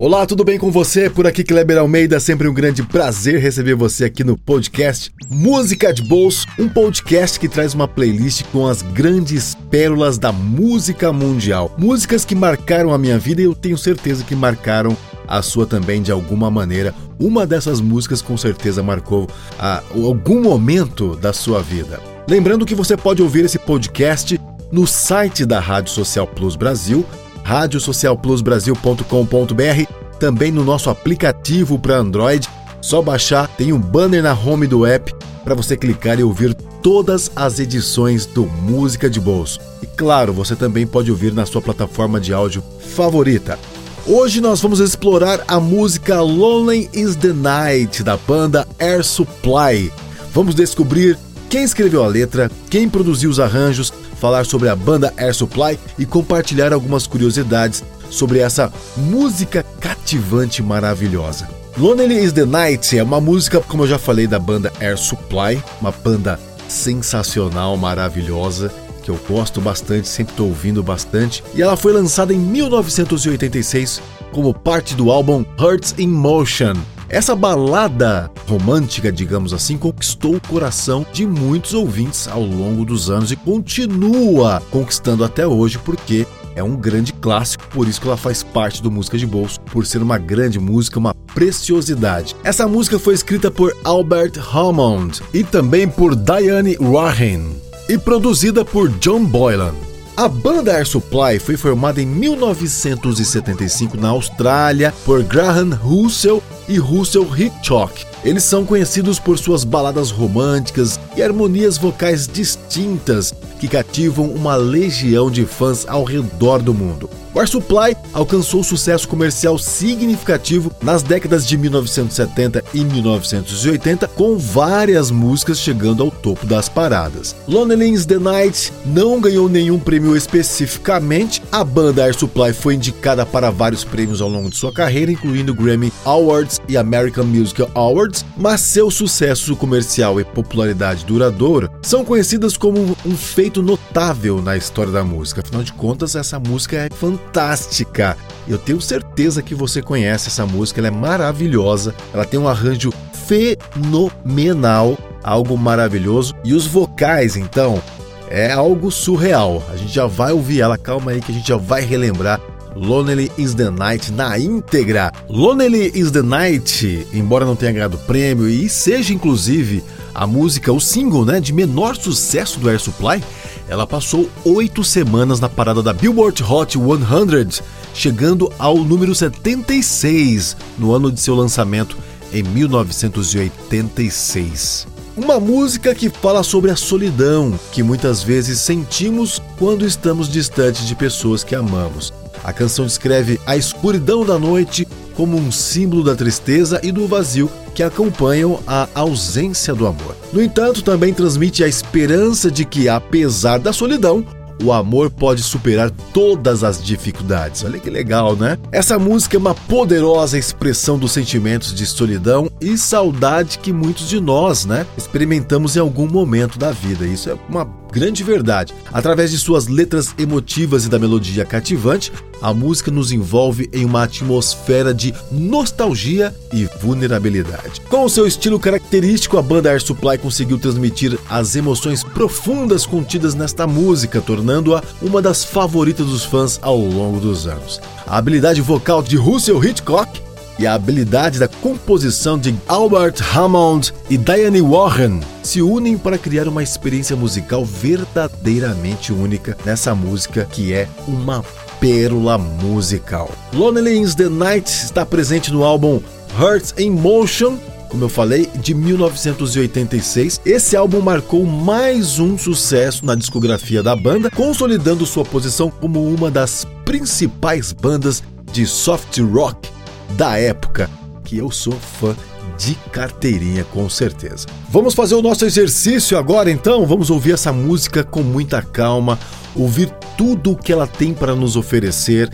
Olá, tudo bem com você? Por aqui Kleber Almeida, sempre um grande prazer receber você aqui no podcast Música de Bolso, um podcast que traz uma playlist com as grandes pérolas da música mundial. Músicas que marcaram a minha vida e eu tenho certeza que marcaram a sua também de alguma maneira. Uma dessas músicas com certeza marcou a, algum momento da sua vida. Lembrando que você pode ouvir esse podcast no site da Rádio Social Plus Brasil radiosocialplusbrasil.com.br, também no nosso aplicativo para Android. Só baixar, tem um banner na home do app para você clicar e ouvir todas as edições do Música de Bolso. E claro, você também pode ouvir na sua plataforma de áudio favorita. Hoje nós vamos explorar a música Lonely is the Night da banda Air Supply. Vamos descobrir quem escreveu a letra, quem produziu os arranjos, falar sobre a banda Air Supply e compartilhar algumas curiosidades sobre essa música cativante maravilhosa. Lonely is the Night é uma música, como eu já falei, da banda Air Supply, uma banda sensacional, maravilhosa, que eu gosto bastante, sempre estou ouvindo bastante, e ela foi lançada em 1986 como parte do álbum Hearts in Motion, essa balada romântica, digamos assim, conquistou o coração de muitos ouvintes ao longo dos anos e continua conquistando até hoje porque é um grande clássico, por isso que ela faz parte do Música de Bolso, por ser uma grande música, uma preciosidade. Essa música foi escrita por Albert Hammond e também por Diane Warren e produzida por John Boylan. A banda Air Supply foi formada em 1975 na Austrália por Graham Russell e Russell Hitchcock. Eles são conhecidos por suas baladas românticas e harmonias vocais distintas que cativam uma legião de fãs ao redor do mundo. O Air Supply alcançou sucesso comercial significativo nas décadas de 1970 e 1980, com várias músicas chegando ao topo das paradas. Lonely is the Night não ganhou nenhum prêmio especificamente. A banda Air Supply foi indicada para vários prêmios ao longo de sua carreira, incluindo Grammy Awards e American Music Awards, mas seu sucesso comercial e popularidade duradoura são conhecidas como um feito notável na história da música. Afinal de contas, essa música é fantástica fantástica. Eu tenho certeza que você conhece essa música, ela é maravilhosa, ela tem um arranjo fenomenal, algo maravilhoso. E os vocais, então, é algo surreal. A gente já vai ouvir ela, calma aí que a gente já vai relembrar Lonely is the Night na íntegra. Lonely is the Night, embora não tenha ganhado prêmio e seja inclusive a música, o single né, de menor sucesso do Air Supply, ela passou oito semanas na parada da Billboard Hot 100, chegando ao número 76 no ano de seu lançamento em 1986. Uma música que fala sobre a solidão que muitas vezes sentimos quando estamos distantes de pessoas que amamos. A canção descreve a escuridão da noite como um símbolo da tristeza e do vazio que acompanham a ausência do amor. No entanto, também transmite a esperança de que, apesar da solidão, o amor pode superar todas as dificuldades. Olha que legal, né? Essa música é uma poderosa expressão dos sentimentos de solidão e saudade que muitos de nós, né, experimentamos em algum momento da vida. Isso é uma grande verdade. Através de suas letras emotivas e da melodia cativante, a música nos envolve em uma atmosfera de nostalgia e vulnerabilidade. Com seu estilo característico, a banda Air Supply conseguiu transmitir as emoções profundas contidas nesta música, tornando-a uma das favoritas dos fãs ao longo dos anos. A habilidade vocal de Russell Hitchcock e a habilidade da composição de Albert Hammond e Diane Warren se unem para criar uma experiência musical verdadeiramente única nessa música que é uma pérola musical. Lonely is the Night está presente no álbum Hearts in Motion, como eu falei, de 1986. Esse álbum marcou mais um sucesso na discografia da banda, consolidando sua posição como uma das principais bandas de soft rock da época, que eu sou fã de carteirinha com certeza. Vamos fazer o nosso exercício agora então? Vamos ouvir essa música com muita calma, ouvir tudo o que ela tem para nos oferecer,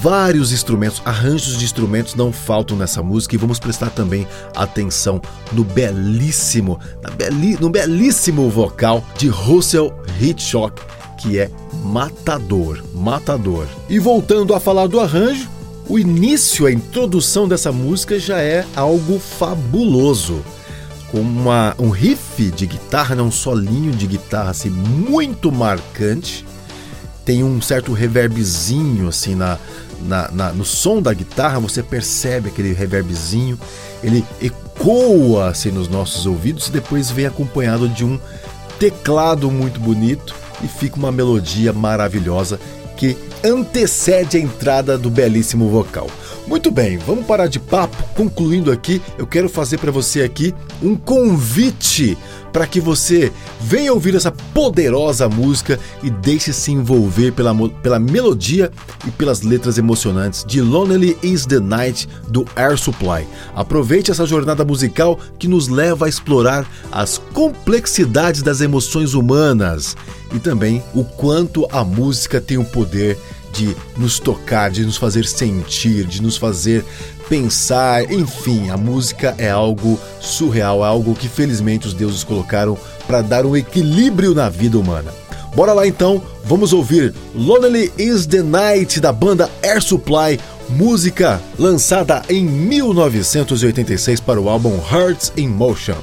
vários instrumentos, arranjos de instrumentos não faltam nessa música e vamos prestar também atenção no belíssimo, no belíssimo vocal de Russell Hitchcock, que é matador, matador. E voltando a falar do arranjo, O início, a introdução dessa música já é algo fabuloso. Com uma, um riff de guitarra, né, um solinho de guitarra assim, muito marcante. Tem um certo reverbzinho assim na, na, na, no som da guitarra, você percebe aquele reverbzinho, ele ecoa assim nos nossos ouvidos e depois vem acompanhado de um teclado muito bonito e fica uma melodia maravilhosa que antecede a entrada do belíssimo vocal. Muito bem, vamos parar de papo. Concluindo aqui, eu quero fazer para você aqui um convite para que você venha ouvir essa poderosa música e deixe se envolver pela, pela melodia e pelas letras emocionantes de Lonely is the Night do Air Supply. Aproveite essa jornada musical que nos leva a explorar as complexidades das emoções humanas e também o quanto a música tem o poder de nos tocar, de nos fazer sentir, de nos fazer pensar, enfim, a música é algo surreal, é algo que felizmente os deuses colocaram para dar um equilíbrio na vida humana. Bora lá então, vamos ouvir Lonely is the Night da banda Air Supply, música lançada em 1986 para o álbum Hearts in Motion.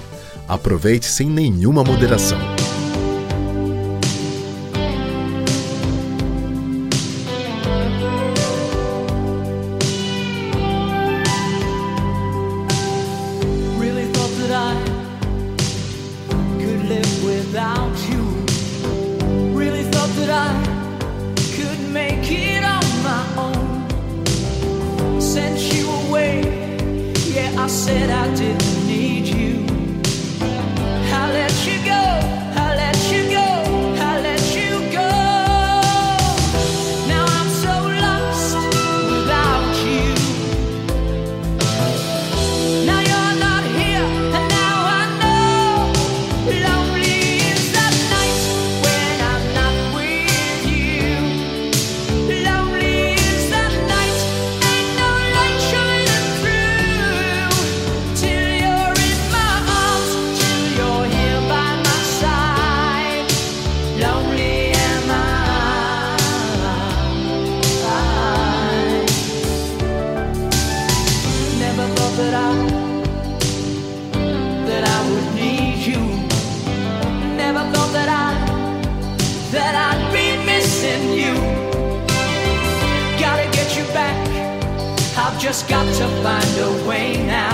Aproveite sem nenhuma moderação. without you. Really thought that I could make it on my own. Sent you away, yeah, I said I did. Just got to find a way now